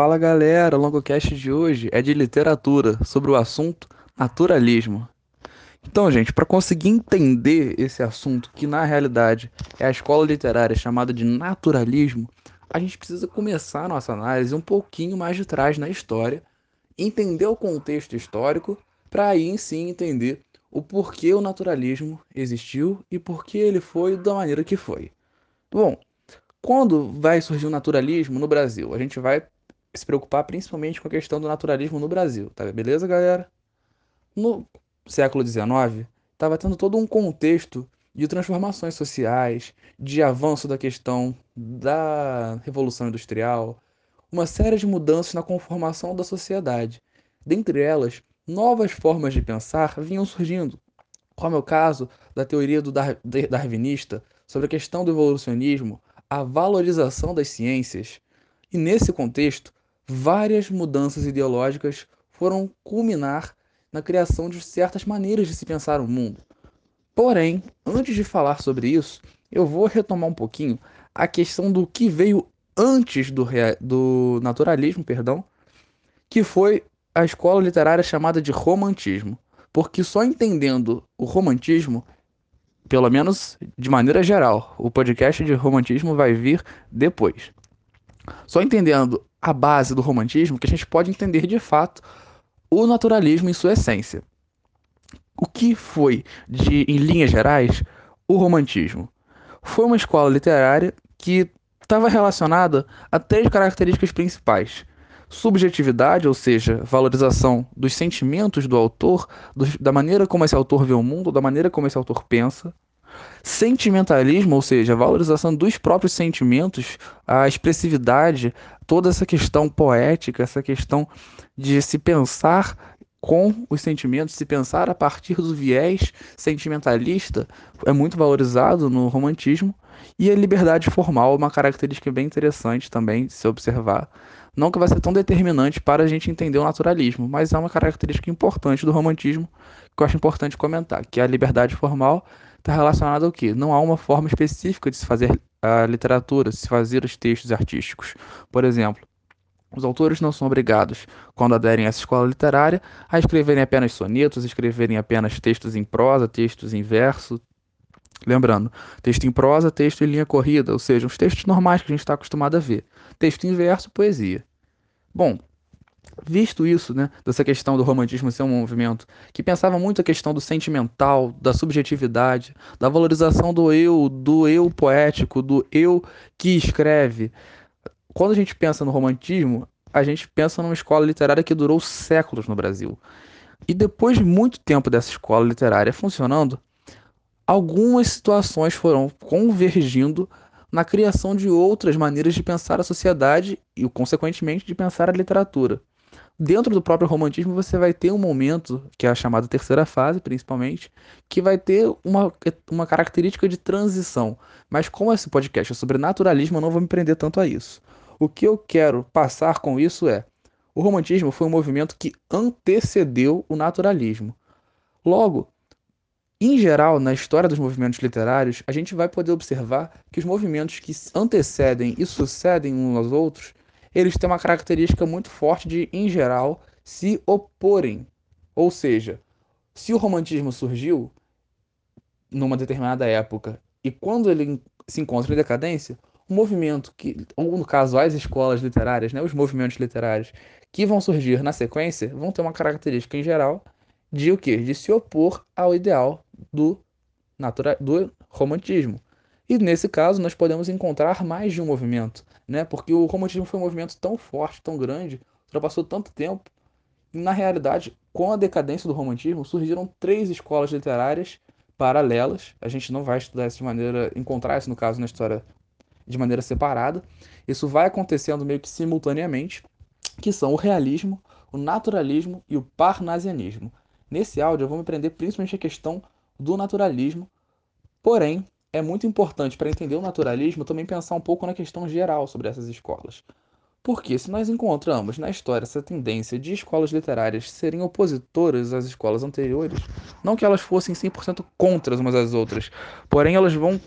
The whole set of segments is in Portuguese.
Fala galera, o longocast de hoje é de literatura, sobre o assunto naturalismo. Então, gente, para conseguir entender esse assunto, que na realidade é a escola literária chamada de naturalismo, a gente precisa começar a nossa análise um pouquinho mais de trás na história, entender o contexto histórico, para aí sim entender o porquê o naturalismo existiu e por que ele foi da maneira que foi. Bom, quando vai surgir o naturalismo no Brasil? A gente vai se preocupar principalmente com a questão do naturalismo no Brasil, tá? Beleza, galera? No século XIX, estava tendo todo um contexto de transformações sociais, de avanço da questão da Revolução Industrial, uma série de mudanças na conformação da sociedade. Dentre elas, novas formas de pensar vinham surgindo, como é o caso da teoria do darwinista sobre a questão do evolucionismo, a valorização das ciências. E nesse contexto, várias mudanças ideológicas foram culminar na criação de certas maneiras de se pensar o mundo. Porém, antes de falar sobre isso, eu vou retomar um pouquinho a questão do que veio antes do, do naturalismo, perdão, que foi a escola literária chamada de romantismo. Porque só entendendo o romantismo pelo menos de maneira geral. O podcast de romantismo vai vir depois. Só entendendo a base do romantismo que a gente pode entender de fato o naturalismo em sua essência. O que foi, de, em linhas gerais, o romantismo? Foi uma escola literária que estava relacionada a três características principais: subjetividade, ou seja, valorização dos sentimentos do autor, da maneira como esse autor vê o mundo, da maneira como esse autor pensa. Sentimentalismo, ou seja, valorização dos próprios sentimentos, a expressividade, toda essa questão poética, essa questão de se pensar com os sentimentos, se pensar a partir do viés sentimentalista, é muito valorizado no romantismo. E a liberdade formal, uma característica bem interessante também de se observar. Não que vai ser tão determinante para a gente entender o naturalismo, mas é uma característica importante do romantismo que eu acho importante comentar, que é a liberdade formal está relacionada ao quê? Não há uma forma específica de se fazer a literatura, de se fazer os textos artísticos. Por exemplo, os autores não são obrigados, quando aderem a essa escola literária, a escreverem apenas sonetos, escreverem apenas textos em prosa, textos em verso. Lembrando, texto em prosa, texto em linha corrida, ou seja, os textos normais que a gente está acostumado a ver. Texto em verso, poesia. Bom, visto isso, né, dessa questão do romantismo ser um movimento que pensava muito a questão do sentimental, da subjetividade, da valorização do eu, do eu poético, do eu que escreve. Quando a gente pensa no romantismo, a gente pensa numa escola literária que durou séculos no Brasil. E depois de muito tempo dessa escola literária funcionando, algumas situações foram convergindo na criação de outras maneiras de pensar a sociedade e, consequentemente, de pensar a literatura. Dentro do próprio romantismo, você vai ter um momento, que é a chamada terceira fase, principalmente, que vai ter uma, uma característica de transição. Mas como esse podcast é sobre naturalismo, eu não vou me prender tanto a isso. O que eu quero passar com isso é: o romantismo foi um movimento que antecedeu o naturalismo. Logo, em geral, na história dos movimentos literários, a gente vai poder observar que os movimentos que antecedem e sucedem uns aos outros eles têm uma característica muito forte de, em geral, se oporem. Ou seja, se o romantismo surgiu numa determinada época e quando ele se encontra em decadência, o movimento que, ou no caso as escolas literárias, né, os movimentos literários que vão surgir na sequência, vão ter uma característica em geral de o quê? De se opor ao ideal do, natura, do romantismo. E nesse caso, nós podemos encontrar mais de um movimento, né? Porque o romantismo foi um movimento tão forte, tão grande, ultrapassou tanto tempo. E, na realidade, com a decadência do romantismo, surgiram três escolas literárias paralelas. A gente não vai estudar isso de maneira, encontrar isso no caso na história de maneira separada. Isso vai acontecendo meio que simultaneamente, que são o realismo, o naturalismo e o parnasianismo. Nesse áudio eu vou me prender principalmente à questão do naturalismo, porém é muito importante para entender o naturalismo também pensar um pouco na questão geral sobre essas escolas. Porque se nós encontramos na história essa tendência de escolas literárias serem opositoras às escolas anteriores, não que elas fossem 100% contra umas às outras, porém elas vão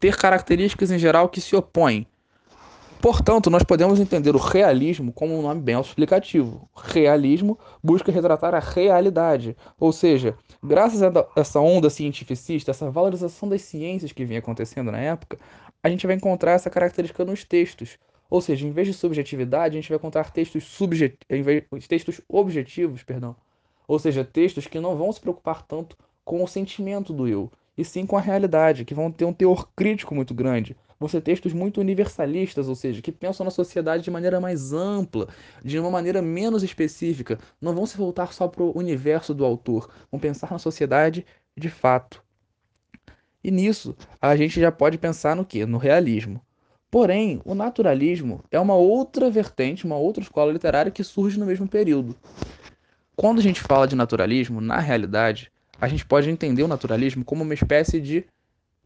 ter características em geral que se opõem. Portanto, nós podemos entender o realismo como um nome bem autoexplicativo. Realismo busca retratar a realidade, ou seja, graças a essa onda cientificista, essa valorização das ciências que vinha acontecendo na época, a gente vai encontrar essa característica nos textos. Ou seja, em vez de subjetividade, a gente vai encontrar textos, subjet... textos objetivos, perdão. Ou seja, textos que não vão se preocupar tanto com o sentimento do eu, e sim com a realidade, que vão ter um teor crítico muito grande. Vão ser textos muito universalistas, ou seja, que pensam na sociedade de maneira mais ampla, de uma maneira menos específica. Não vão se voltar só para o universo do autor, vão pensar na sociedade de fato. E nisso, a gente já pode pensar no que? No realismo. Porém, o naturalismo é uma outra vertente, uma outra escola literária que surge no mesmo período. Quando a gente fala de naturalismo, na realidade, a gente pode entender o naturalismo como uma espécie de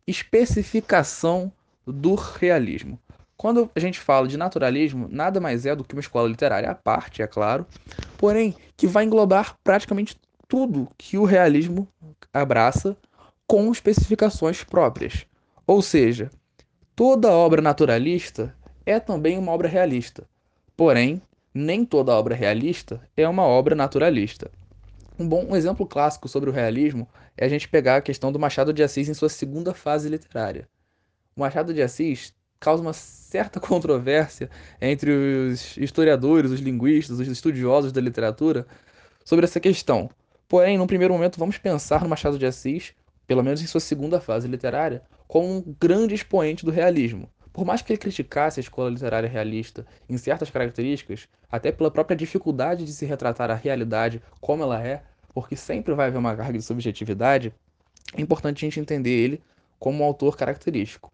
especificação do realismo. Quando a gente fala de naturalismo, nada mais é do que uma escola literária à parte, é claro, porém que vai englobar praticamente tudo que o realismo abraça com especificações próprias. Ou seja, toda obra naturalista é também uma obra realista. Porém, nem toda obra realista é uma obra naturalista. Um bom um exemplo clássico sobre o realismo é a gente pegar a questão do Machado de Assis em sua segunda fase literária. O Machado de Assis causa uma certa controvérsia entre os historiadores, os linguistas, os estudiosos da literatura sobre essa questão. Porém, num primeiro momento, vamos pensar no Machado de Assis, pelo menos em sua segunda fase literária, como um grande expoente do realismo. Por mais que ele criticasse a escola literária realista em certas características, até pela própria dificuldade de se retratar a realidade como ela é, porque sempre vai haver uma carga de subjetividade, é importante a gente entender ele como um autor característico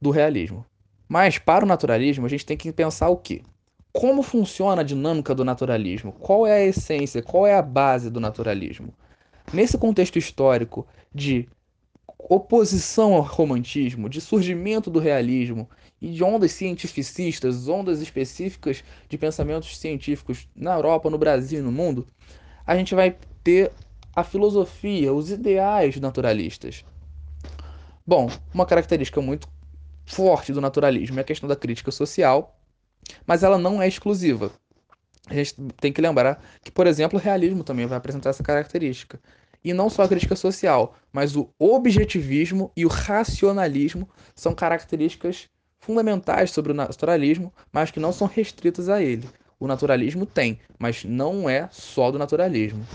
do realismo. Mas para o naturalismo, a gente tem que pensar o quê? Como funciona a dinâmica do naturalismo? Qual é a essência, qual é a base do naturalismo? Nesse contexto histórico de oposição ao romantismo, de surgimento do realismo e de ondas cientificistas, ondas específicas de pensamentos científicos na Europa, no Brasil e no mundo, a gente vai ter a filosofia, os ideais naturalistas. Bom, uma característica muito forte do naturalismo é a questão da crítica social, mas ela não é exclusiva. A gente tem que lembrar que, por exemplo, o realismo também vai apresentar essa característica. E não só a crítica social, mas o objetivismo e o racionalismo são características fundamentais sobre o naturalismo, mas que não são restritas a ele. O naturalismo tem, mas não é só do naturalismo.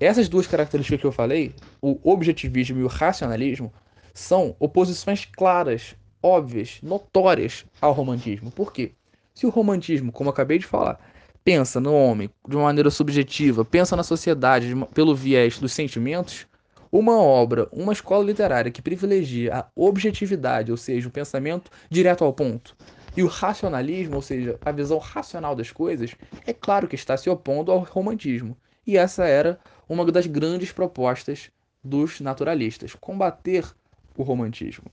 Essas duas características que eu falei, o objetivismo e o racionalismo, são oposições claras, óbvias, notórias ao romantismo. Por quê? Se o romantismo, como acabei de falar, pensa no homem de uma maneira subjetiva, pensa na sociedade pelo viés dos sentimentos, uma obra, uma escola literária que privilegia a objetividade, ou seja, o pensamento direto ao ponto, e o racionalismo, ou seja, a visão racional das coisas, é claro que está se opondo ao romantismo. E essa era uma das grandes propostas dos naturalistas: combater o romantismo.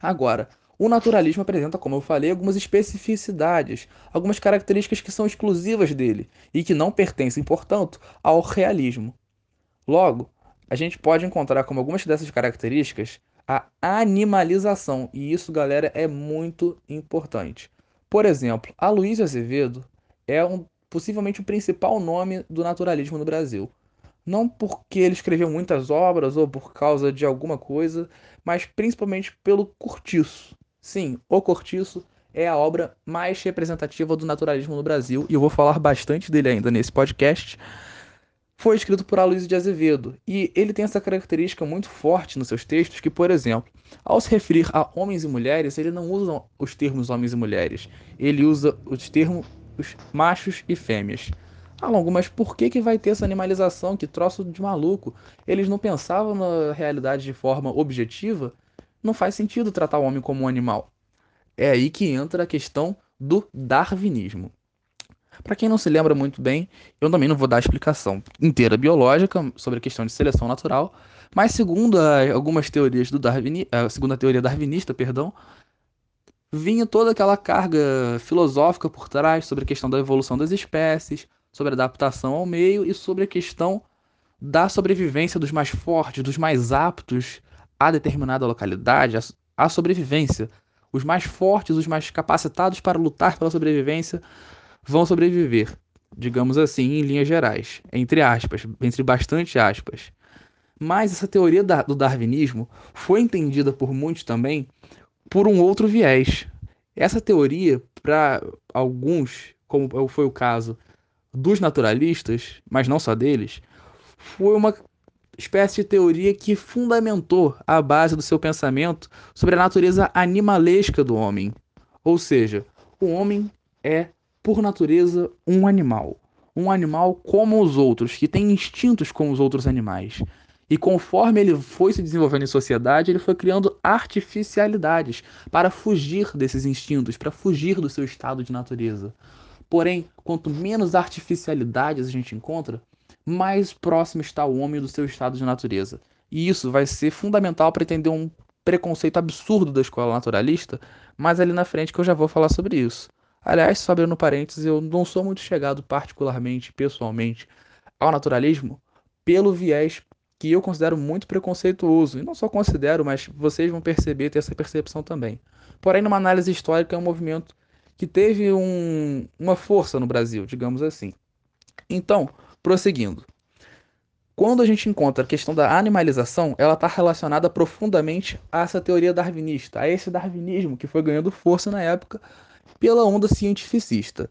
Agora, o naturalismo apresenta, como eu falei, algumas especificidades, algumas características que são exclusivas dele e que não pertencem, portanto, ao realismo. Logo, a gente pode encontrar como algumas dessas características a animalização, e isso, galera, é muito importante. Por exemplo, Aloysio Azevedo é um, possivelmente o principal nome do naturalismo no Brasil. Não porque ele escreveu muitas obras ou por causa de alguma coisa, mas principalmente pelo cortiço. Sim, O Cortiço é a obra mais representativa do naturalismo no Brasil e eu vou falar bastante dele ainda nesse podcast. Foi escrito por Aloysio de Azevedo e ele tem essa característica muito forte nos seus textos que, por exemplo, ao se referir a homens e mulheres, ele não usa os termos homens e mulheres, ele usa os termos machos e fêmeas. Ah, Longo, mas por que, que vai ter essa animalização? Que troço de maluco. Eles não pensavam na realidade de forma objetiva? não faz sentido tratar o homem como um animal. É aí que entra a questão do darwinismo. Para quem não se lembra muito bem, eu também não vou dar a explicação inteira biológica sobre a questão de seleção natural, mas segundo algumas teorias do Darwin, a segunda teoria darwinista, perdão, vinha toda aquela carga filosófica por trás sobre a questão da evolução das espécies, sobre a adaptação ao meio e sobre a questão da sobrevivência dos mais fortes, dos mais aptos a determinada localidade, a, sobrevivência. Os mais fortes, os mais capacitados para lutar pela sobrevivência vão sobreviver, digamos assim, em linhas gerais, entre aspas, entre bastante aspas. Mas essa teoria do darwinismo foi entendida por muitos também por um outro viés. Essa teoria, para alguns, como foi o caso dos naturalistas, mas não só deles, foi uma espécie de teoria que fundamentou a base do seu pensamento sobre a natureza animalesca do homem. Ou seja, o homem é, por natureza, um animal. Um animal como os outros, que tem instintos como os outros animais. E conforme ele foi se desenvolvendo em sociedade, ele foi criando artificialidades para fugir desses instintos, para fugir do seu estado de natureza. Porém, quanto menos artificialidades a gente encontra, mais próximo está o homem do seu estado de natureza. E isso vai ser fundamental para entender um preconceito absurdo da escola naturalista, mas ali na frente que eu já vou falar sobre isso. Aliás, só abrindo parênteses, eu não sou muito chegado particularmente, pessoalmente, ao naturalismo pelo viés que eu considero muito preconceituoso. E não só considero, mas vocês vão perceber, ter essa percepção também. Porém, numa análise histórica, é um movimento que teve um, uma força no Brasil, digamos assim. Então, Prosseguindo. Quando a gente encontra a questão da animalização, ela está relacionada profundamente a essa teoria darwinista, a esse darwinismo que foi ganhando força na época pela onda cientificista.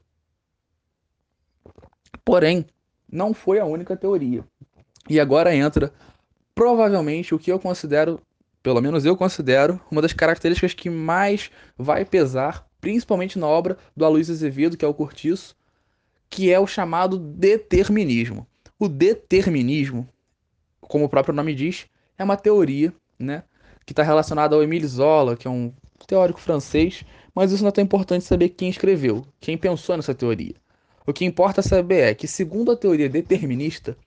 Porém, não foi a única teoria. E agora entra provavelmente o que eu considero, pelo menos eu considero, uma das características que mais vai pesar, principalmente na obra do Aloysio Azevedo, que é o Cortiço, que é o chamado determinismo. O determinismo, como o próprio nome diz, é uma teoria, né, que está relacionada ao Émile Zola, que é um teórico francês, mas isso não é tão importante saber quem escreveu, quem pensou nessa teoria. O que importa saber é que, segundo a teoria determinista,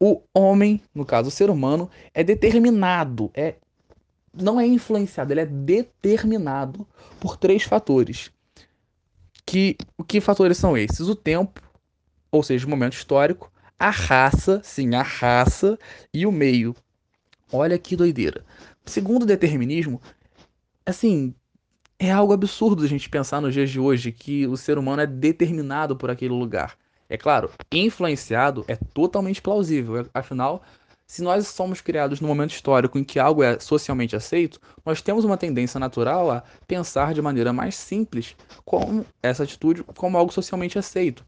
o homem, no caso o ser humano, é determinado, é não é influenciado, ele é determinado por três fatores que que fatores são esses? O tempo, ou seja, o momento histórico, a raça, sim, a raça e o meio. Olha que doideira. Segundo o determinismo, assim, é algo absurdo a gente pensar nos dias de hoje que o ser humano é determinado por aquele lugar. É claro, influenciado é totalmente plausível, afinal, se nós somos criados no momento histórico em que algo é socialmente aceito, nós temos uma tendência natural a pensar de maneira mais simples como essa atitude como algo socialmente aceito.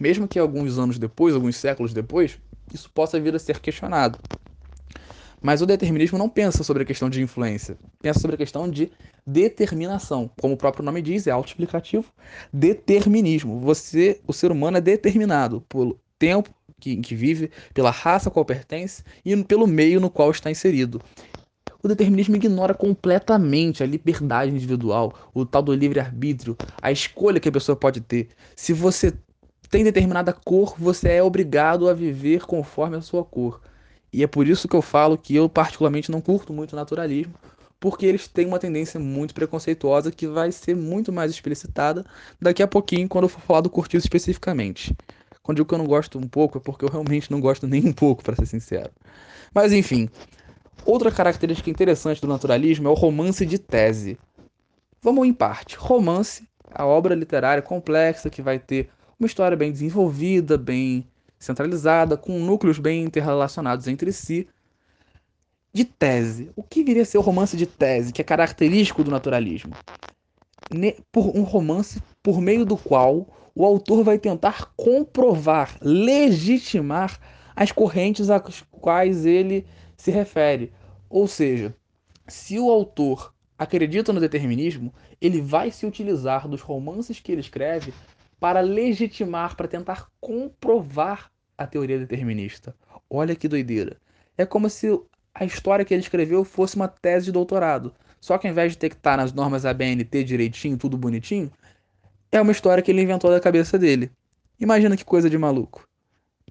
Mesmo que alguns anos depois, alguns séculos depois, isso possa vir a ser questionado. Mas o determinismo não pensa sobre a questão de influência, pensa sobre a questão de determinação. Como o próprio nome diz, é autoexplicativo. Determinismo. Você, o ser humano é determinado pelo tempo, que, que vive, pela raça a qual pertence e pelo meio no qual está inserido. O determinismo ignora completamente a liberdade individual, o tal do livre-arbítrio, a escolha que a pessoa pode ter. Se você tem determinada cor, você é obrigado a viver conforme a sua cor. E é por isso que eu falo que eu particularmente não curto muito o naturalismo, porque eles têm uma tendência muito preconceituosa que vai ser muito mais explicitada daqui a pouquinho quando eu for falar do cortiço especificamente. Quando digo que eu não gosto um pouco, é porque eu realmente não gosto nem um pouco, para ser sincero. Mas enfim, outra característica interessante do naturalismo é o romance de tese. Vamos em parte. Romance, a obra literária complexa que vai ter uma história bem desenvolvida, bem centralizada, com núcleos bem interrelacionados entre si. De tese. O que viria a ser o romance de tese, que é característico do naturalismo? Por um romance por meio do qual o autor vai tentar comprovar, legitimar as correntes às quais ele se refere. Ou seja, se o autor acredita no determinismo, ele vai se utilizar dos romances que ele escreve para legitimar, para tentar comprovar a teoria determinista. Olha que doideira. É como se a história que ele escreveu fosse uma tese de doutorado. Só que ao invés de ter que estar nas normas ABNT direitinho, tudo bonitinho, é uma história que ele inventou da cabeça dele. Imagina que coisa de maluco.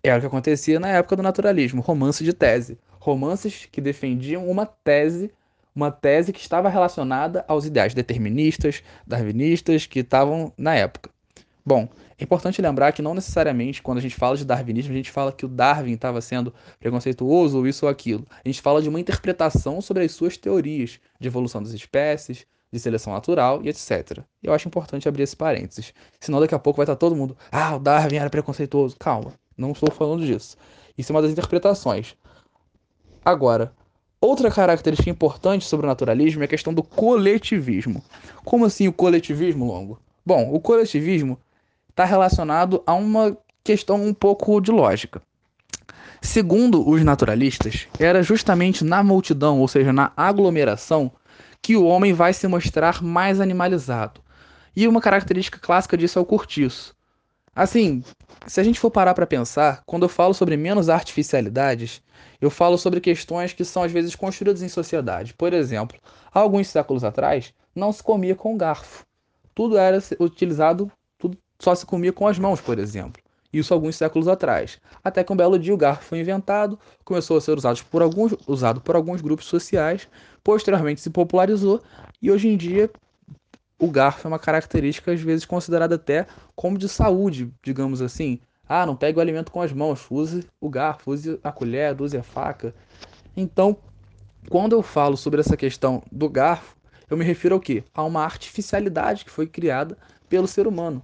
É o que acontecia na época do naturalismo, romance de tese. Romances que defendiam uma tese, uma tese que estava relacionada aos ideais deterministas, darwinistas que estavam na época. Bom, é importante lembrar que não necessariamente quando a gente fala de darwinismo, a gente fala que o Darwin estava sendo preconceituoso ou isso ou aquilo. A gente fala de uma interpretação sobre as suas teorias de evolução das espécies, de seleção natural e etc. Eu acho importante abrir esse parênteses. Senão daqui a pouco vai estar todo mundo, ah, o Darwin era preconceituoso. Calma, não estou falando disso. Isso é uma das interpretações. Agora, outra característica importante sobre o naturalismo é a questão do coletivismo. Como assim o coletivismo, Longo? Bom, o coletivismo está relacionado a uma questão um pouco de lógica. Segundo os naturalistas, era justamente na multidão, ou seja, na aglomeração, que o homem vai se mostrar mais animalizado. E uma característica clássica disso é o curtiço. Assim, se a gente for parar para pensar, quando eu falo sobre menos artificialidades, eu falo sobre questões que são às vezes construídas em sociedade. Por exemplo, há alguns séculos atrás, não se comia com garfo. Tudo era utilizado, tudo só se comia com as mãos, por exemplo. Isso alguns séculos atrás. Até que um belo dia o garfo foi inventado, começou a ser usado por alguns, usado por alguns grupos sociais, posteriormente se popularizou e hoje em dia o garfo é uma característica às vezes considerada até como de saúde, digamos assim. Ah, não pegue o alimento com as mãos, use o garfo, use a colher, use a faca. Então, quando eu falo sobre essa questão do garfo, eu me refiro ao quê? A uma artificialidade que foi criada pelo ser humano.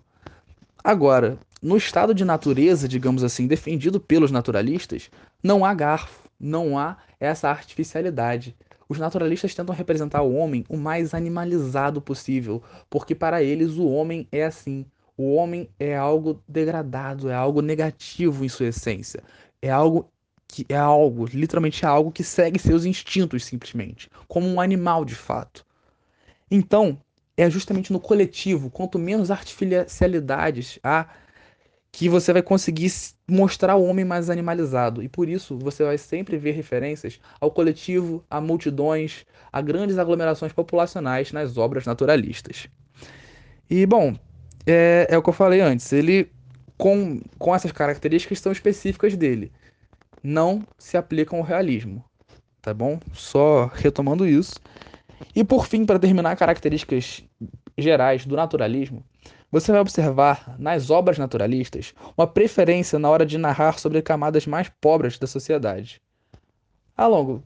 Agora, no estado de natureza, digamos assim, defendido pelos naturalistas, não há garfo, não há essa artificialidade. Os naturalistas tentam representar o homem o mais animalizado possível, porque para eles o homem é assim. O homem é algo degradado, é algo negativo em sua essência. É algo que é algo, literalmente é algo que segue seus instintos simplesmente, como um animal de fato. Então, é justamente no coletivo, quanto menos artificialidades há, que você vai conseguir mostrar o homem mais animalizado. E por isso você vai sempre ver referências ao coletivo, a multidões, a grandes aglomerações populacionais nas obras naturalistas. E bom, é, é o que eu falei antes, ele com, com essas características são específicas dele. Não se aplicam ao realismo. Tá bom? Só retomando isso. E por fim, para terminar, características gerais do naturalismo, você vai observar nas obras naturalistas uma preferência na hora de narrar sobre camadas mais pobres da sociedade. A longo,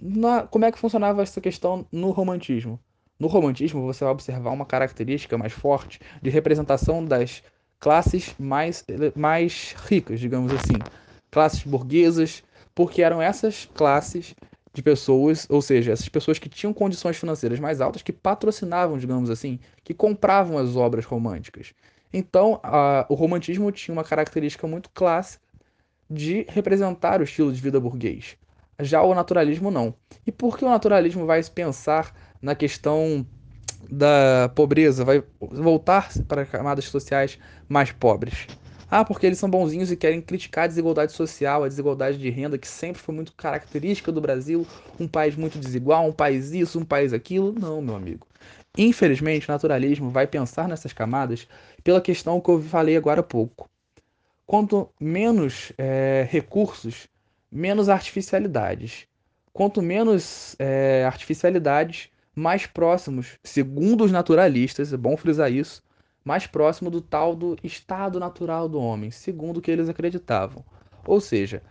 na, como é que funcionava essa questão no romantismo? No romantismo, você vai observar uma característica mais forte de representação das classes mais, mais ricas, digamos assim, classes burguesas, porque eram essas classes de pessoas, ou seja, essas pessoas que tinham condições financeiras mais altas, que patrocinavam, digamos assim, que compravam as obras românticas. Então, a, o romantismo tinha uma característica muito clássica de representar o estilo de vida burguês. Já o naturalismo não. E por que o naturalismo vai pensar na questão da pobreza, vai voltar para camadas sociais mais pobres? Ah, porque eles são bonzinhos e querem criticar a desigualdade social, a desigualdade de renda, que sempre foi muito característica do Brasil, um país muito desigual, um país isso, um país aquilo. Não, meu amigo. Infelizmente, o naturalismo vai pensar nessas camadas pela questão que eu falei agora há pouco. Quanto menos é, recursos, menos artificialidades. Quanto menos é, artificialidades, mais próximos, segundo os naturalistas, é bom frisar isso, mais próximo do tal do estado natural do homem, segundo o que eles acreditavam. Ou seja,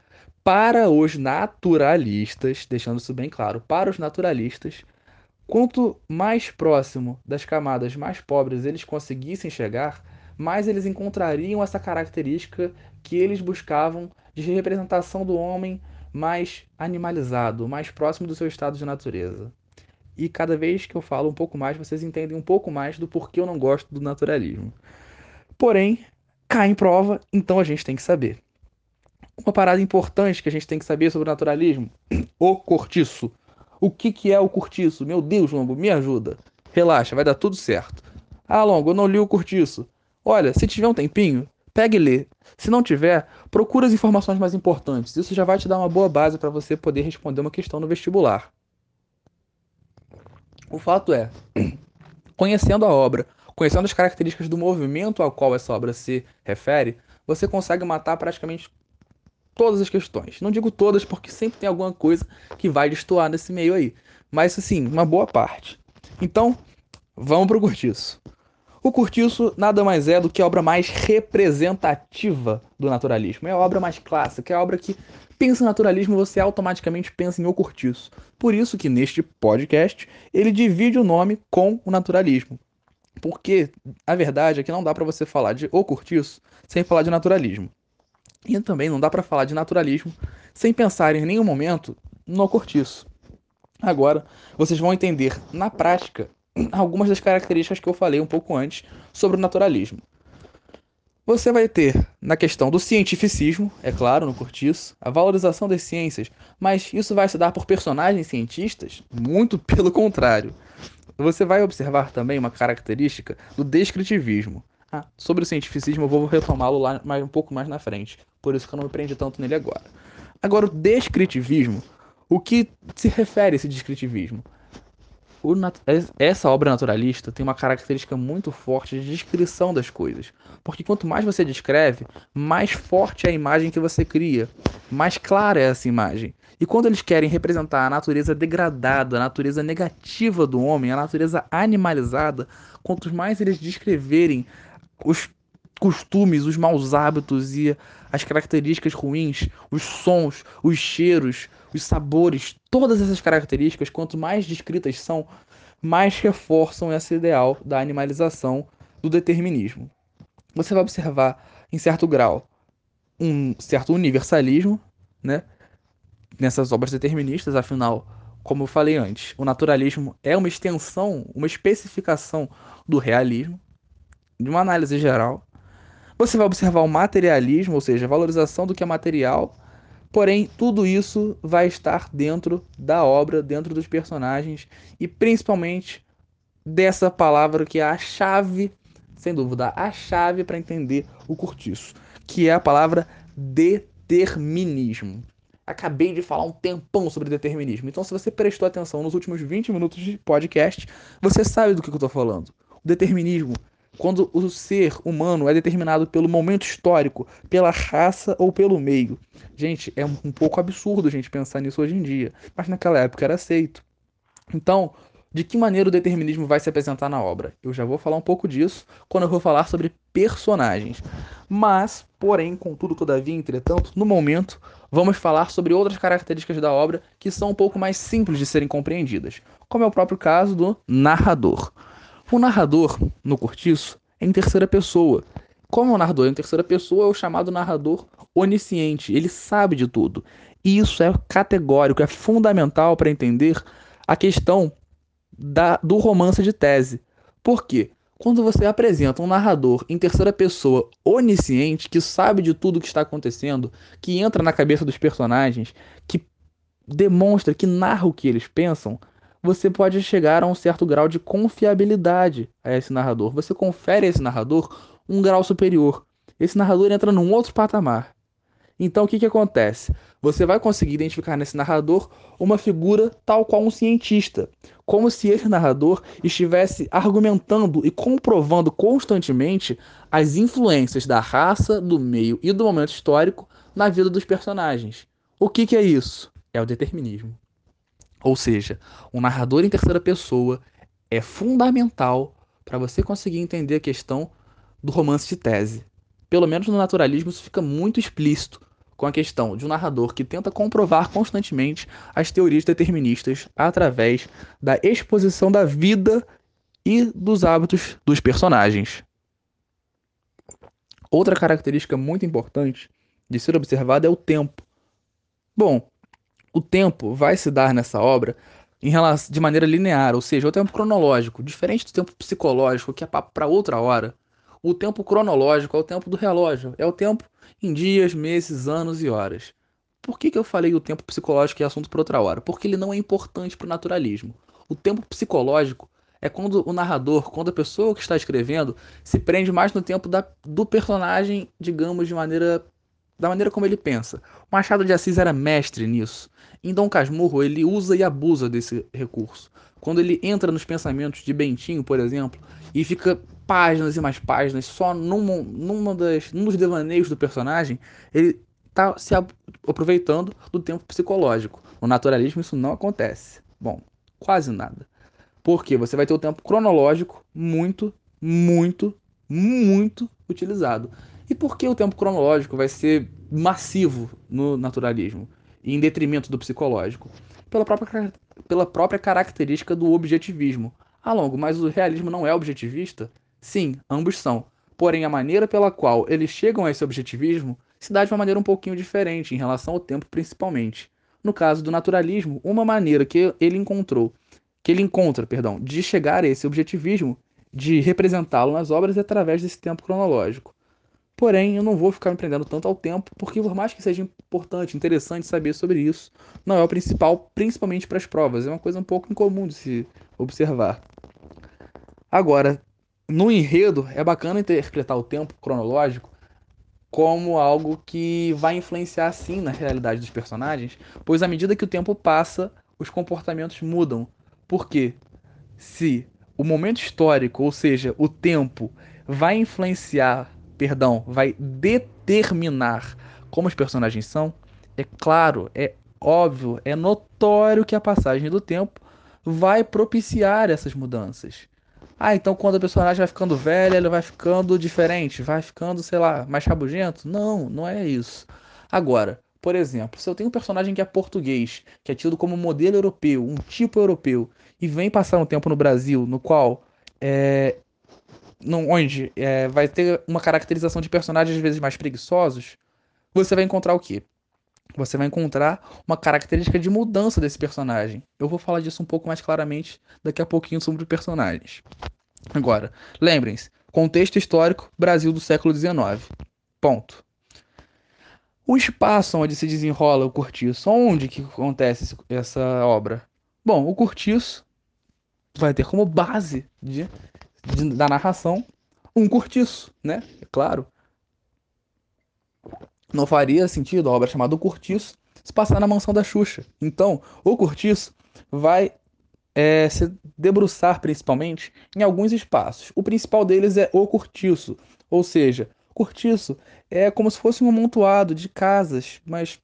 para os naturalistas, deixando isso bem claro, para os naturalistas, quanto mais próximo das camadas mais pobres eles conseguissem chegar, mais eles encontrariam essa característica que eles buscavam de representação do homem mais animalizado, mais próximo do seu estado de natureza. E cada vez que eu falo um pouco mais, vocês entendem um pouco mais do porquê eu não gosto do naturalismo. Porém, cai em prova, então a gente tem que saber. Uma parada importante que a gente tem que saber sobre o naturalismo: o cortiço. O que, que é o cortiço? Meu Deus, Longo, me ajuda. Relaxa, vai dar tudo certo. Ah, Longo, eu não li o cortiço. Olha, se tiver um tempinho, pegue e lê. Se não tiver, procura as informações mais importantes. Isso já vai te dar uma boa base para você poder responder uma questão no vestibular. O fato é, conhecendo a obra, conhecendo as características do movimento ao qual essa obra se refere, você consegue matar praticamente todas as questões. Não digo todas, porque sempre tem alguma coisa que vai destoar nesse meio aí. Mas, assim, uma boa parte. Então, vamos pro curtiço. O Curtiço nada mais é do que a obra mais representativa do naturalismo. É a obra mais clássica, é a obra que pensa em naturalismo você automaticamente pensa em O Curtiço. Por isso que neste podcast ele divide o nome com o naturalismo. Porque a verdade é que não dá para você falar de O Curtiço sem falar de naturalismo. E também não dá para falar de naturalismo sem pensar em nenhum momento no Curtiço. Agora, vocês vão entender na prática algumas das características que eu falei um pouco antes sobre o naturalismo. Você vai ter na questão do cientificismo, é claro, no cortiço, a valorização das ciências, mas isso vai se dar por personagens cientistas? Muito pelo contrário. Você vai observar também uma característica do descritivismo. Ah, sobre o cientificismo eu vou retomá-lo lá mais, um pouco mais na frente, por isso que eu não me prendi tanto nele agora. Agora, o descritivismo, o que se refere a esse descritivismo? Essa obra naturalista tem uma característica muito forte de descrição das coisas. Porque quanto mais você descreve, mais forte é a imagem que você cria, mais clara é essa imagem. E quando eles querem representar a natureza degradada, a natureza negativa do homem, a natureza animalizada, quanto mais eles descreverem os costumes, os maus hábitos e as características ruins, os sons, os cheiros, os sabores, todas essas características, quanto mais descritas são, mais reforçam esse ideal da animalização do determinismo. Você vai observar, em certo grau, um certo universalismo, né? Nessas obras deterministas, afinal, como eu falei antes, o naturalismo é uma extensão, uma especificação do realismo, de uma análise geral. Você vai observar o materialismo, ou seja, a valorização do que é material, Porém, tudo isso vai estar dentro da obra, dentro dos personagens e principalmente dessa palavra que é a chave, sem dúvida, a chave para entender o curtiço, que é a palavra determinismo. Acabei de falar um tempão sobre determinismo, então se você prestou atenção nos últimos 20 minutos de podcast, você sabe do que eu estou falando. O determinismo quando o ser humano é determinado pelo momento histórico, pela raça ou pelo meio. Gente, é um pouco absurdo a gente pensar nisso hoje em dia, mas naquela época era aceito. Então, de que maneira o determinismo vai se apresentar na obra? Eu já vou falar um pouco disso quando eu vou falar sobre personagens. Mas, porém, contudo, todavia, entretanto, no momento, vamos falar sobre outras características da obra que são um pouco mais simples de serem compreendidas, como é o próprio caso do narrador. O narrador, no Cortiço, é em terceira pessoa. Como o narrador é em terceira pessoa, é o chamado narrador onisciente. Ele sabe de tudo. E isso é categórico, é fundamental para entender a questão da, do romance de tese. Por quê? Quando você apresenta um narrador em terceira pessoa onisciente, que sabe de tudo o que está acontecendo, que entra na cabeça dos personagens, que demonstra, que narra o que eles pensam, você pode chegar a um certo grau de confiabilidade a esse narrador. Você confere a esse narrador um grau superior. Esse narrador entra num outro patamar. Então o que, que acontece? Você vai conseguir identificar nesse narrador uma figura tal qual um cientista, como se esse narrador estivesse argumentando e comprovando constantemente as influências da raça, do meio e do momento histórico na vida dos personagens. O que, que é isso? É o determinismo. Ou seja, um narrador em terceira pessoa é fundamental para você conseguir entender a questão do romance de tese. Pelo menos no naturalismo isso fica muito explícito com a questão de um narrador que tenta comprovar constantemente as teorias deterministas através da exposição da vida e dos hábitos dos personagens. Outra característica muito importante de ser observada é o tempo. Bom, o tempo vai se dar nessa obra em relação, de maneira linear, ou seja, o tempo cronológico, diferente do tempo psicológico, que é para outra hora. O tempo cronológico é o tempo do relógio, é o tempo em dias, meses, anos e horas. Por que, que eu falei o tempo psicológico é assunto para outra hora? Porque ele não é importante para o naturalismo. O tempo psicológico é quando o narrador, quando a pessoa que está escrevendo, se prende mais no tempo da, do personagem, digamos, de maneira da maneira como ele pensa. O Machado de Assis era mestre nisso. Em Dom Casmurro, ele usa e abusa desse recurso. Quando ele entra nos pensamentos de Bentinho, por exemplo, e fica páginas e mais páginas só numa, numa das, num dos devaneios do personagem, ele está se aproveitando do tempo psicológico. No naturalismo isso não acontece. Bom, quase nada. Porque você vai ter o tempo cronológico muito muito, muito utilizado. E por que o tempo cronológico vai ser massivo no naturalismo, em detrimento do psicológico? Pela própria, pela própria característica do objetivismo. Ah, longo, mas o realismo não é objetivista? Sim, ambos são. Porém, a maneira pela qual eles chegam a esse objetivismo se dá de uma maneira um pouquinho diferente, em relação ao tempo principalmente. No caso do naturalismo, uma maneira que ele encontrou, que ele encontra, perdão, de chegar a esse objetivismo, de representá-lo nas obras é através desse tempo cronológico. Porém, eu não vou ficar me prendendo tanto ao tempo, porque por mais que seja importante, interessante saber sobre isso, não é o principal, principalmente para as provas. É uma coisa um pouco incomum de se observar. Agora, no enredo, é bacana interpretar o tempo cronológico como algo que vai influenciar sim na realidade dos personagens, pois à medida que o tempo passa, os comportamentos mudam. Por quê? Se o momento histórico, ou seja, o tempo, vai influenciar perdão, vai determinar como os personagens são, é claro, é óbvio, é notório que a passagem do tempo vai propiciar essas mudanças. Ah, então quando o personagem vai ficando velho, ele vai ficando diferente, vai ficando, sei lá, mais rabugento? Não, não é isso. Agora, por exemplo, se eu tenho um personagem que é português, que é tido como modelo europeu, um tipo europeu, e vem passar um tempo no Brasil no qual é, onde é, vai ter uma caracterização de personagens às vezes mais preguiçosos, você vai encontrar o quê? Você vai encontrar uma característica de mudança desse personagem. Eu vou falar disso um pouco mais claramente daqui a pouquinho sobre personagens. Agora, lembrem-se, contexto histórico, Brasil do século XIX. Ponto. O espaço onde se desenrola o cortiço, onde que acontece essa obra? Bom, o cortiço vai ter como base de de, da narração um curtiço, né? É claro. Não faria sentido a obra chamada O Curtiço se passar na mansão da Xuxa. Então, o Curtiço vai é, se debruçar principalmente em alguns espaços. O principal deles é o Curtiço, ou seja, Curtiço é como se fosse um amontoado de casas, mas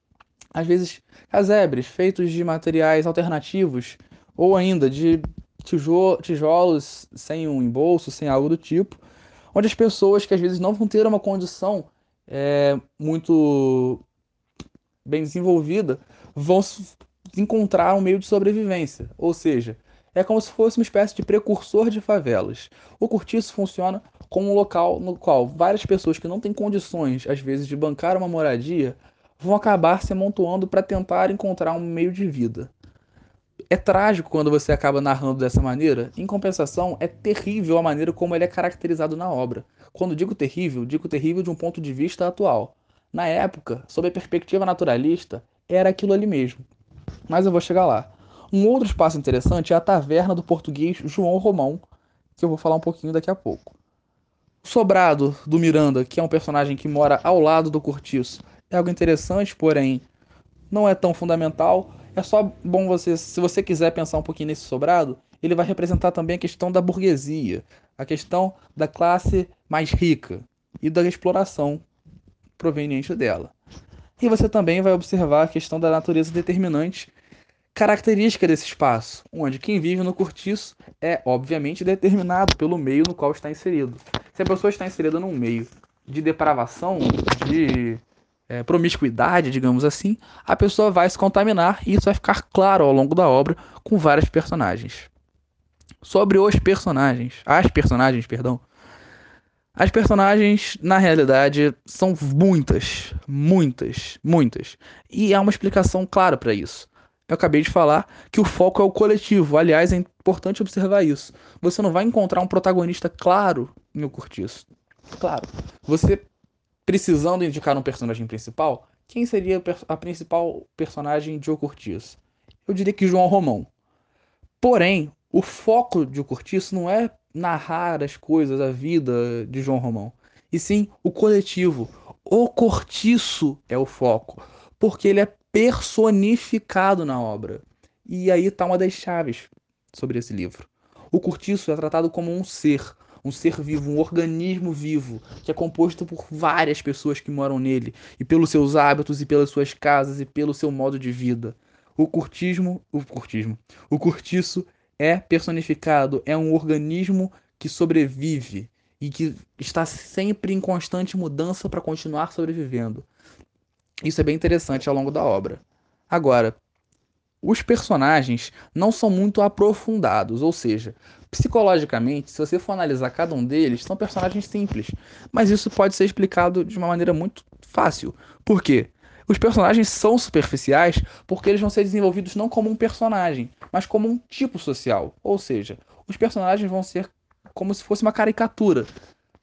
às vezes casebres feitos de materiais alternativos ou ainda de tijolos sem um embolso, sem algo do tipo, onde as pessoas que às vezes não vão ter uma condição é, muito bem desenvolvida vão encontrar um meio de sobrevivência. Ou seja, é como se fosse uma espécie de precursor de favelas. O cortiço funciona como um local no qual várias pessoas que não têm condições, às vezes, de bancar uma moradia, vão acabar se amontoando para tentar encontrar um meio de vida é trágico quando você acaba narrando dessa maneira. Em compensação, é terrível a maneira como ele é caracterizado na obra. Quando digo terrível, digo terrível de um ponto de vista atual. Na época, sob a perspectiva naturalista, era aquilo ali mesmo. Mas eu vou chegar lá. Um outro espaço interessante é a taverna do português João Romão, que eu vou falar um pouquinho daqui a pouco. O sobrado do Miranda, que é um personagem que mora ao lado do cortiço, é algo interessante, porém não é tão fundamental é só bom você, se você quiser pensar um pouquinho nesse sobrado, ele vai representar também a questão da burguesia, a questão da classe mais rica e da exploração proveniente dela. E você também vai observar a questão da natureza determinante, característica desse espaço, onde quem vive no cortiço é, obviamente, determinado pelo meio no qual está inserido. Se a pessoa está inserida num meio de depravação, de é, promiscuidade, digamos assim, a pessoa vai se contaminar e isso vai ficar claro ao longo da obra com vários personagens. Sobre os personagens, as personagens, perdão. As personagens, na realidade, são muitas, muitas, muitas. E há uma explicação clara para isso. Eu acabei de falar que o foco é o coletivo. Aliás, é importante observar isso. Você não vai encontrar um protagonista claro em O Curtiço. Claro, você precisando indicar um personagem principal, quem seria a principal personagem de O Curtiço? Eu diria que João Romão. Porém, o foco de O Curtiço não é narrar as coisas, a vida de João Romão, e sim o coletivo. O Cortiço é o foco, porque ele é personificado na obra. E aí está uma das chaves sobre esse livro. O Curtiço é tratado como um ser, um ser vivo, um organismo vivo, que é composto por várias pessoas que moram nele, e pelos seus hábitos, e pelas suas casas, e pelo seu modo de vida. O curtismo, o curtismo, o curtiço é personificado, é um organismo que sobrevive e que está sempre em constante mudança para continuar sobrevivendo. Isso é bem interessante ao longo da obra. Agora, os personagens não são muito aprofundados, ou seja, psicologicamente, se você for analisar cada um deles, são personagens simples, mas isso pode ser explicado de uma maneira muito fácil. Por quê? Os personagens são superficiais porque eles vão ser desenvolvidos não como um personagem, mas como um tipo social. Ou seja, os personagens vão ser como se fosse uma caricatura.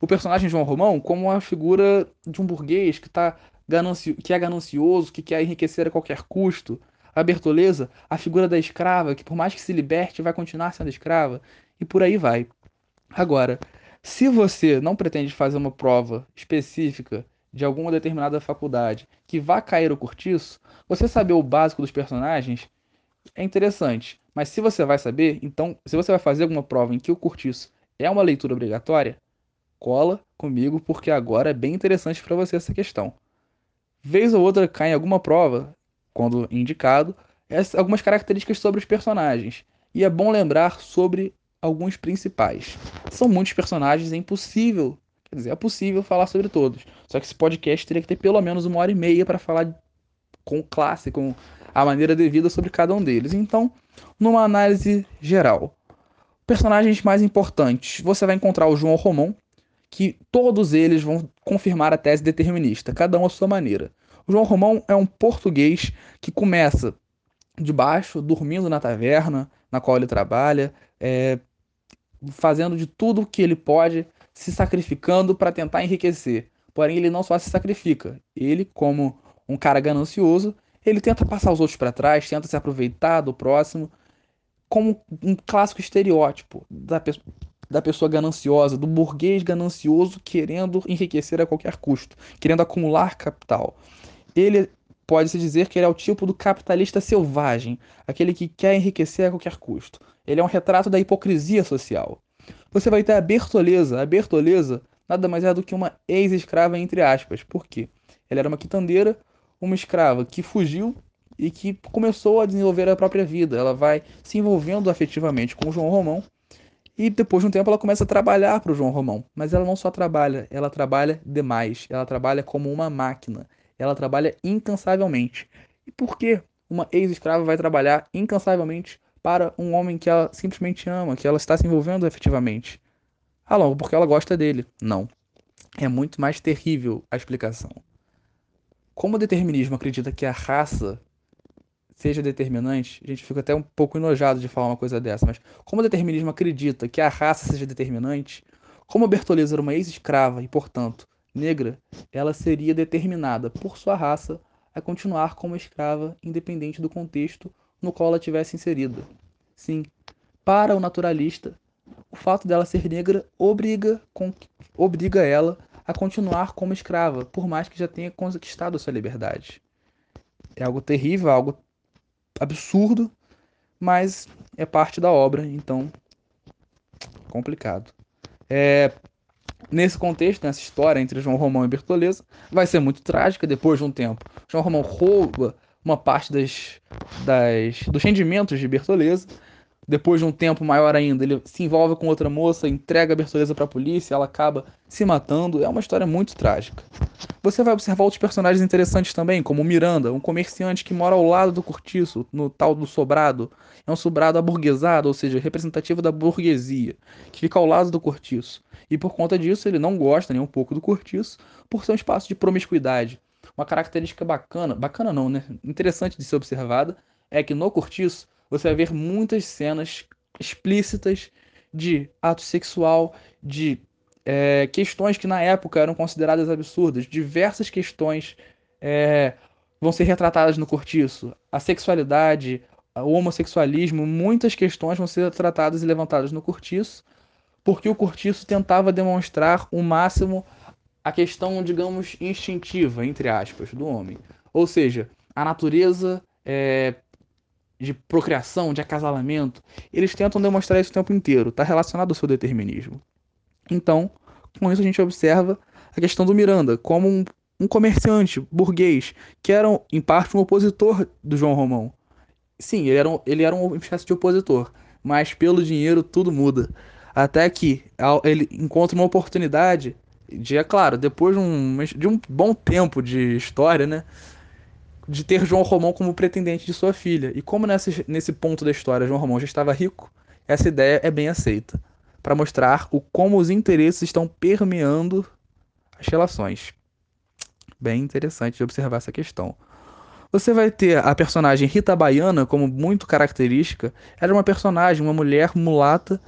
O personagem João Romão como uma figura de um burguês que, tá gananci... que é ganancioso, que quer enriquecer a qualquer custo a Bertoleza, a figura da escrava, que por mais que se liberte, vai continuar sendo escrava, e por aí vai. Agora, se você não pretende fazer uma prova específica de alguma determinada faculdade que vá cair o curtiço, você saber o básico dos personagens é interessante. Mas se você vai saber, então, se você vai fazer alguma prova em que o curtiço é uma leitura obrigatória, cola comigo porque agora é bem interessante para você essa questão. Vez ou outra cai em alguma prova quando indicado, algumas características sobre os personagens. E é bom lembrar sobre alguns principais. São muitos personagens, é impossível, quer dizer, é possível falar sobre todos. Só que esse podcast teria que ter pelo menos uma hora e meia para falar com classe, com a maneira devida sobre cada um deles. Então, numa análise geral, personagens mais importantes, você vai encontrar o João Romão, que todos eles vão confirmar a tese determinista, cada um à sua maneira. O João Romão é um português que começa de baixo, dormindo na taverna na qual ele trabalha, é, fazendo de tudo que ele pode, se sacrificando para tentar enriquecer. Porém, ele não só se sacrifica, ele, como um cara ganancioso, ele tenta passar os outros para trás, tenta se aproveitar do próximo, como um clássico estereótipo da, pe da pessoa gananciosa, do burguês ganancioso querendo enriquecer a qualquer custo, querendo acumular capital ele pode-se dizer que ele é o tipo do capitalista selvagem, aquele que quer enriquecer a qualquer custo. Ele é um retrato da hipocrisia social. Você vai ter a Bertoleza. A Bertoleza nada mais é do que uma ex-escrava, entre aspas. Por quê? Ela era uma quitandeira, uma escrava que fugiu e que começou a desenvolver a própria vida. Ela vai se envolvendo afetivamente com o João Romão e depois de um tempo ela começa a trabalhar para o João Romão. Mas ela não só trabalha, ela trabalha demais. Ela trabalha como uma máquina ela trabalha incansavelmente. E por que uma ex-escrava vai trabalhar incansavelmente para um homem que ela simplesmente ama, que ela está se envolvendo efetivamente? Ah, logo, porque ela gosta dele. Não. É muito mais terrível a explicação. Como o determinismo acredita que a raça seja determinante, a gente fica até um pouco enojado de falar uma coisa dessa, mas como o determinismo acredita que a raça seja determinante, como Bertoleza era uma ex-escrava e, portanto, negra, ela seria determinada por sua raça a continuar como escrava, independente do contexto no qual ela tivesse inserida. Sim, para o naturalista, o fato dela ser negra obriga, obriga ela a continuar como escrava, por mais que já tenha conquistado sua liberdade. É algo terrível, algo absurdo, mas é parte da obra, então complicado. É, Nesse contexto, nessa história entre João Romão e Bertoleza, vai ser muito trágica depois de um tempo. João Romão rouba uma parte das, das, dos rendimentos de Bertoleza. Depois de um tempo maior ainda, ele se envolve com outra moça, entrega a Bertoleza para a polícia, ela acaba se matando. É uma história muito trágica. Você vai observar outros personagens interessantes também, como Miranda, um comerciante que mora ao lado do cortiço, no tal do sobrado. É um sobrado aburguesado, ou seja, representativo da burguesia, que fica ao lado do cortiço. E por conta disso, ele não gosta nem um pouco do cortiço, por ser um espaço de promiscuidade. Uma característica bacana, bacana não, né? Interessante de ser observada, é que no cortiço você vai ver muitas cenas explícitas de ato sexual, de é, questões que na época eram consideradas absurdas, diversas questões é, vão ser retratadas no cortiço. A sexualidade, o homossexualismo, muitas questões vão ser tratadas e levantadas no cortiço, porque o cortiço tentava demonstrar o máximo a questão, digamos, instintiva, entre aspas, do homem. Ou seja, a natureza é, de procriação, de acasalamento, eles tentam demonstrar isso o tempo inteiro, está relacionado ao seu determinismo. Então, com isso a gente observa a questão do Miranda como um, um comerciante burguês, que era, em parte, um opositor do João Romão. Sim, ele era, um, ele era uma espécie de opositor, mas pelo dinheiro tudo muda. até que ele encontra uma oportunidade de, é claro, depois de um, de um bom tempo de história, né? De ter João Romão como pretendente de sua filha. E como nesse, nesse ponto da história João Romão já estava rico, essa ideia é bem aceita. Para mostrar o como os interesses estão permeando as relações. Bem interessante de observar essa questão. Você vai ter a personagem Rita Baiana como muito característica. Ela é uma personagem, uma mulher mulata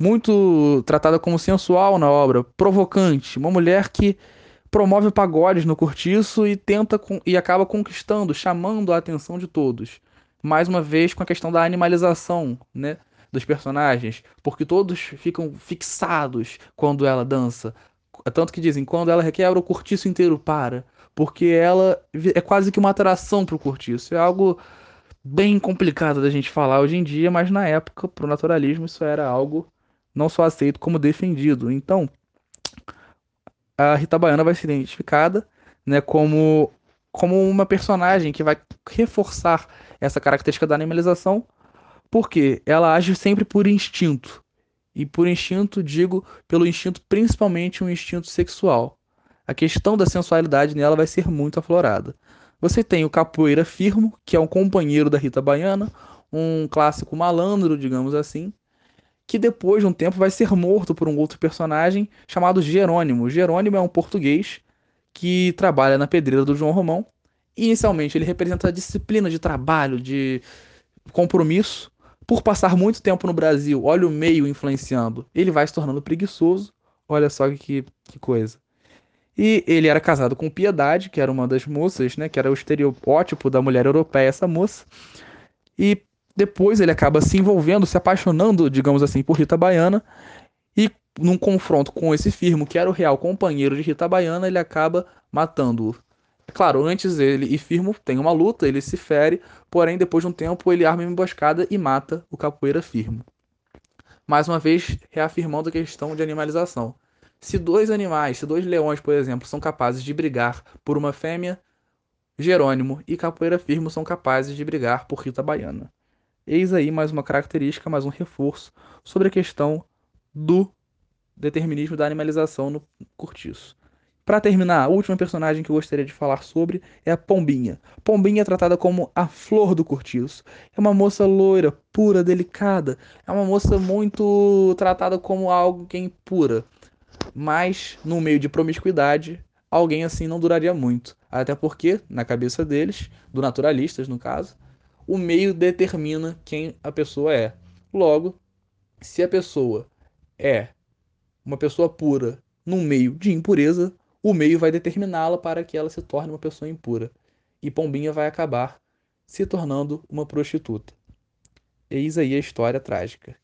muito tratada como sensual na obra, provocante, uma mulher que promove pagodes no cortiço e tenta e acaba conquistando, chamando a atenção de todos. Mais uma vez com a questão da animalização, né, dos personagens, porque todos ficam fixados quando ela dança. Tanto que dizem, quando ela requebra o cortiço inteiro para, porque ela é quase que uma atração para o cortiço. É algo bem complicado da gente falar hoje em dia, mas na época, para o naturalismo, isso era algo não só aceito como defendido. Então, a Rita Baiana vai ser identificada né, como, como uma personagem que vai reforçar essa característica da animalização, porque ela age sempre por instinto. E por instinto, digo, pelo instinto principalmente um instinto sexual. A questão da sensualidade nela vai ser muito aflorada. Você tem o Capoeira Firmo, que é um companheiro da Rita Baiana, um clássico malandro, digamos assim, que depois de um tempo vai ser morto por um outro personagem chamado Jerônimo. Jerônimo é um português que trabalha na pedreira do João Romão. Inicialmente ele representa a disciplina de trabalho, de compromisso. Por passar muito tempo no Brasil, olha o meio influenciando, ele vai se tornando preguiçoso. Olha só que, que coisa. E ele era casado com Piedade, que era uma das moças, né? Que era o estereótipo da mulher europeia, essa moça. E depois ele acaba se envolvendo, se apaixonando, digamos assim, por Rita Baiana. E num confronto com esse firmo, que era o real companheiro de Rita Baiana, ele acaba matando-o. É claro, antes ele e Firmo tem uma luta, ele se fere, porém depois de um tempo ele arma uma emboscada e mata o capoeira Firmo. Mais uma vez, reafirmando a questão de animalização. Se dois animais, se dois leões, por exemplo, são capazes de brigar por uma fêmea, Jerônimo e Capoeira Firmo são capazes de brigar por Rita Baiana. Eis aí mais uma característica, mais um reforço sobre a questão do determinismo da animalização no cortiço. Para terminar, a última personagem que eu gostaria de falar sobre é a Pombinha. Pombinha é tratada como a flor do cortiço. É uma moça loira, pura, delicada. É uma moça muito tratada como alguém pura. Mas, no meio de promiscuidade, alguém assim não duraria muito. Até porque, na cabeça deles, do naturalistas no caso, o meio determina quem a pessoa é. Logo, se a pessoa é uma pessoa pura num meio de impureza, o meio vai determiná-la para que ela se torne uma pessoa impura. E Pombinha vai acabar se tornando uma prostituta. Eis aí a história trágica.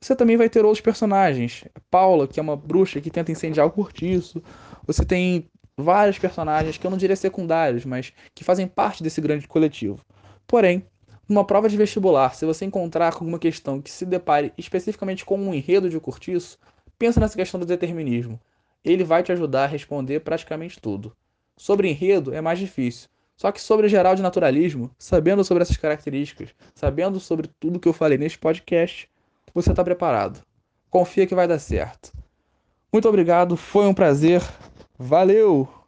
Você também vai ter outros personagens. Paula, que é uma bruxa que tenta incendiar o cortiço. Você tem vários personagens que eu não diria secundários, mas que fazem parte desse grande coletivo. Porém, numa prova de vestibular, se você encontrar alguma questão que se depare especificamente com um enredo de cortiço, pensa nessa questão do determinismo. Ele vai te ajudar a responder praticamente tudo. Sobre enredo é mais difícil. Só que sobre geral de naturalismo, sabendo sobre essas características, sabendo sobre tudo que eu falei neste podcast, você está preparado. Confia que vai dar certo. Muito obrigado, foi um prazer. Valeu!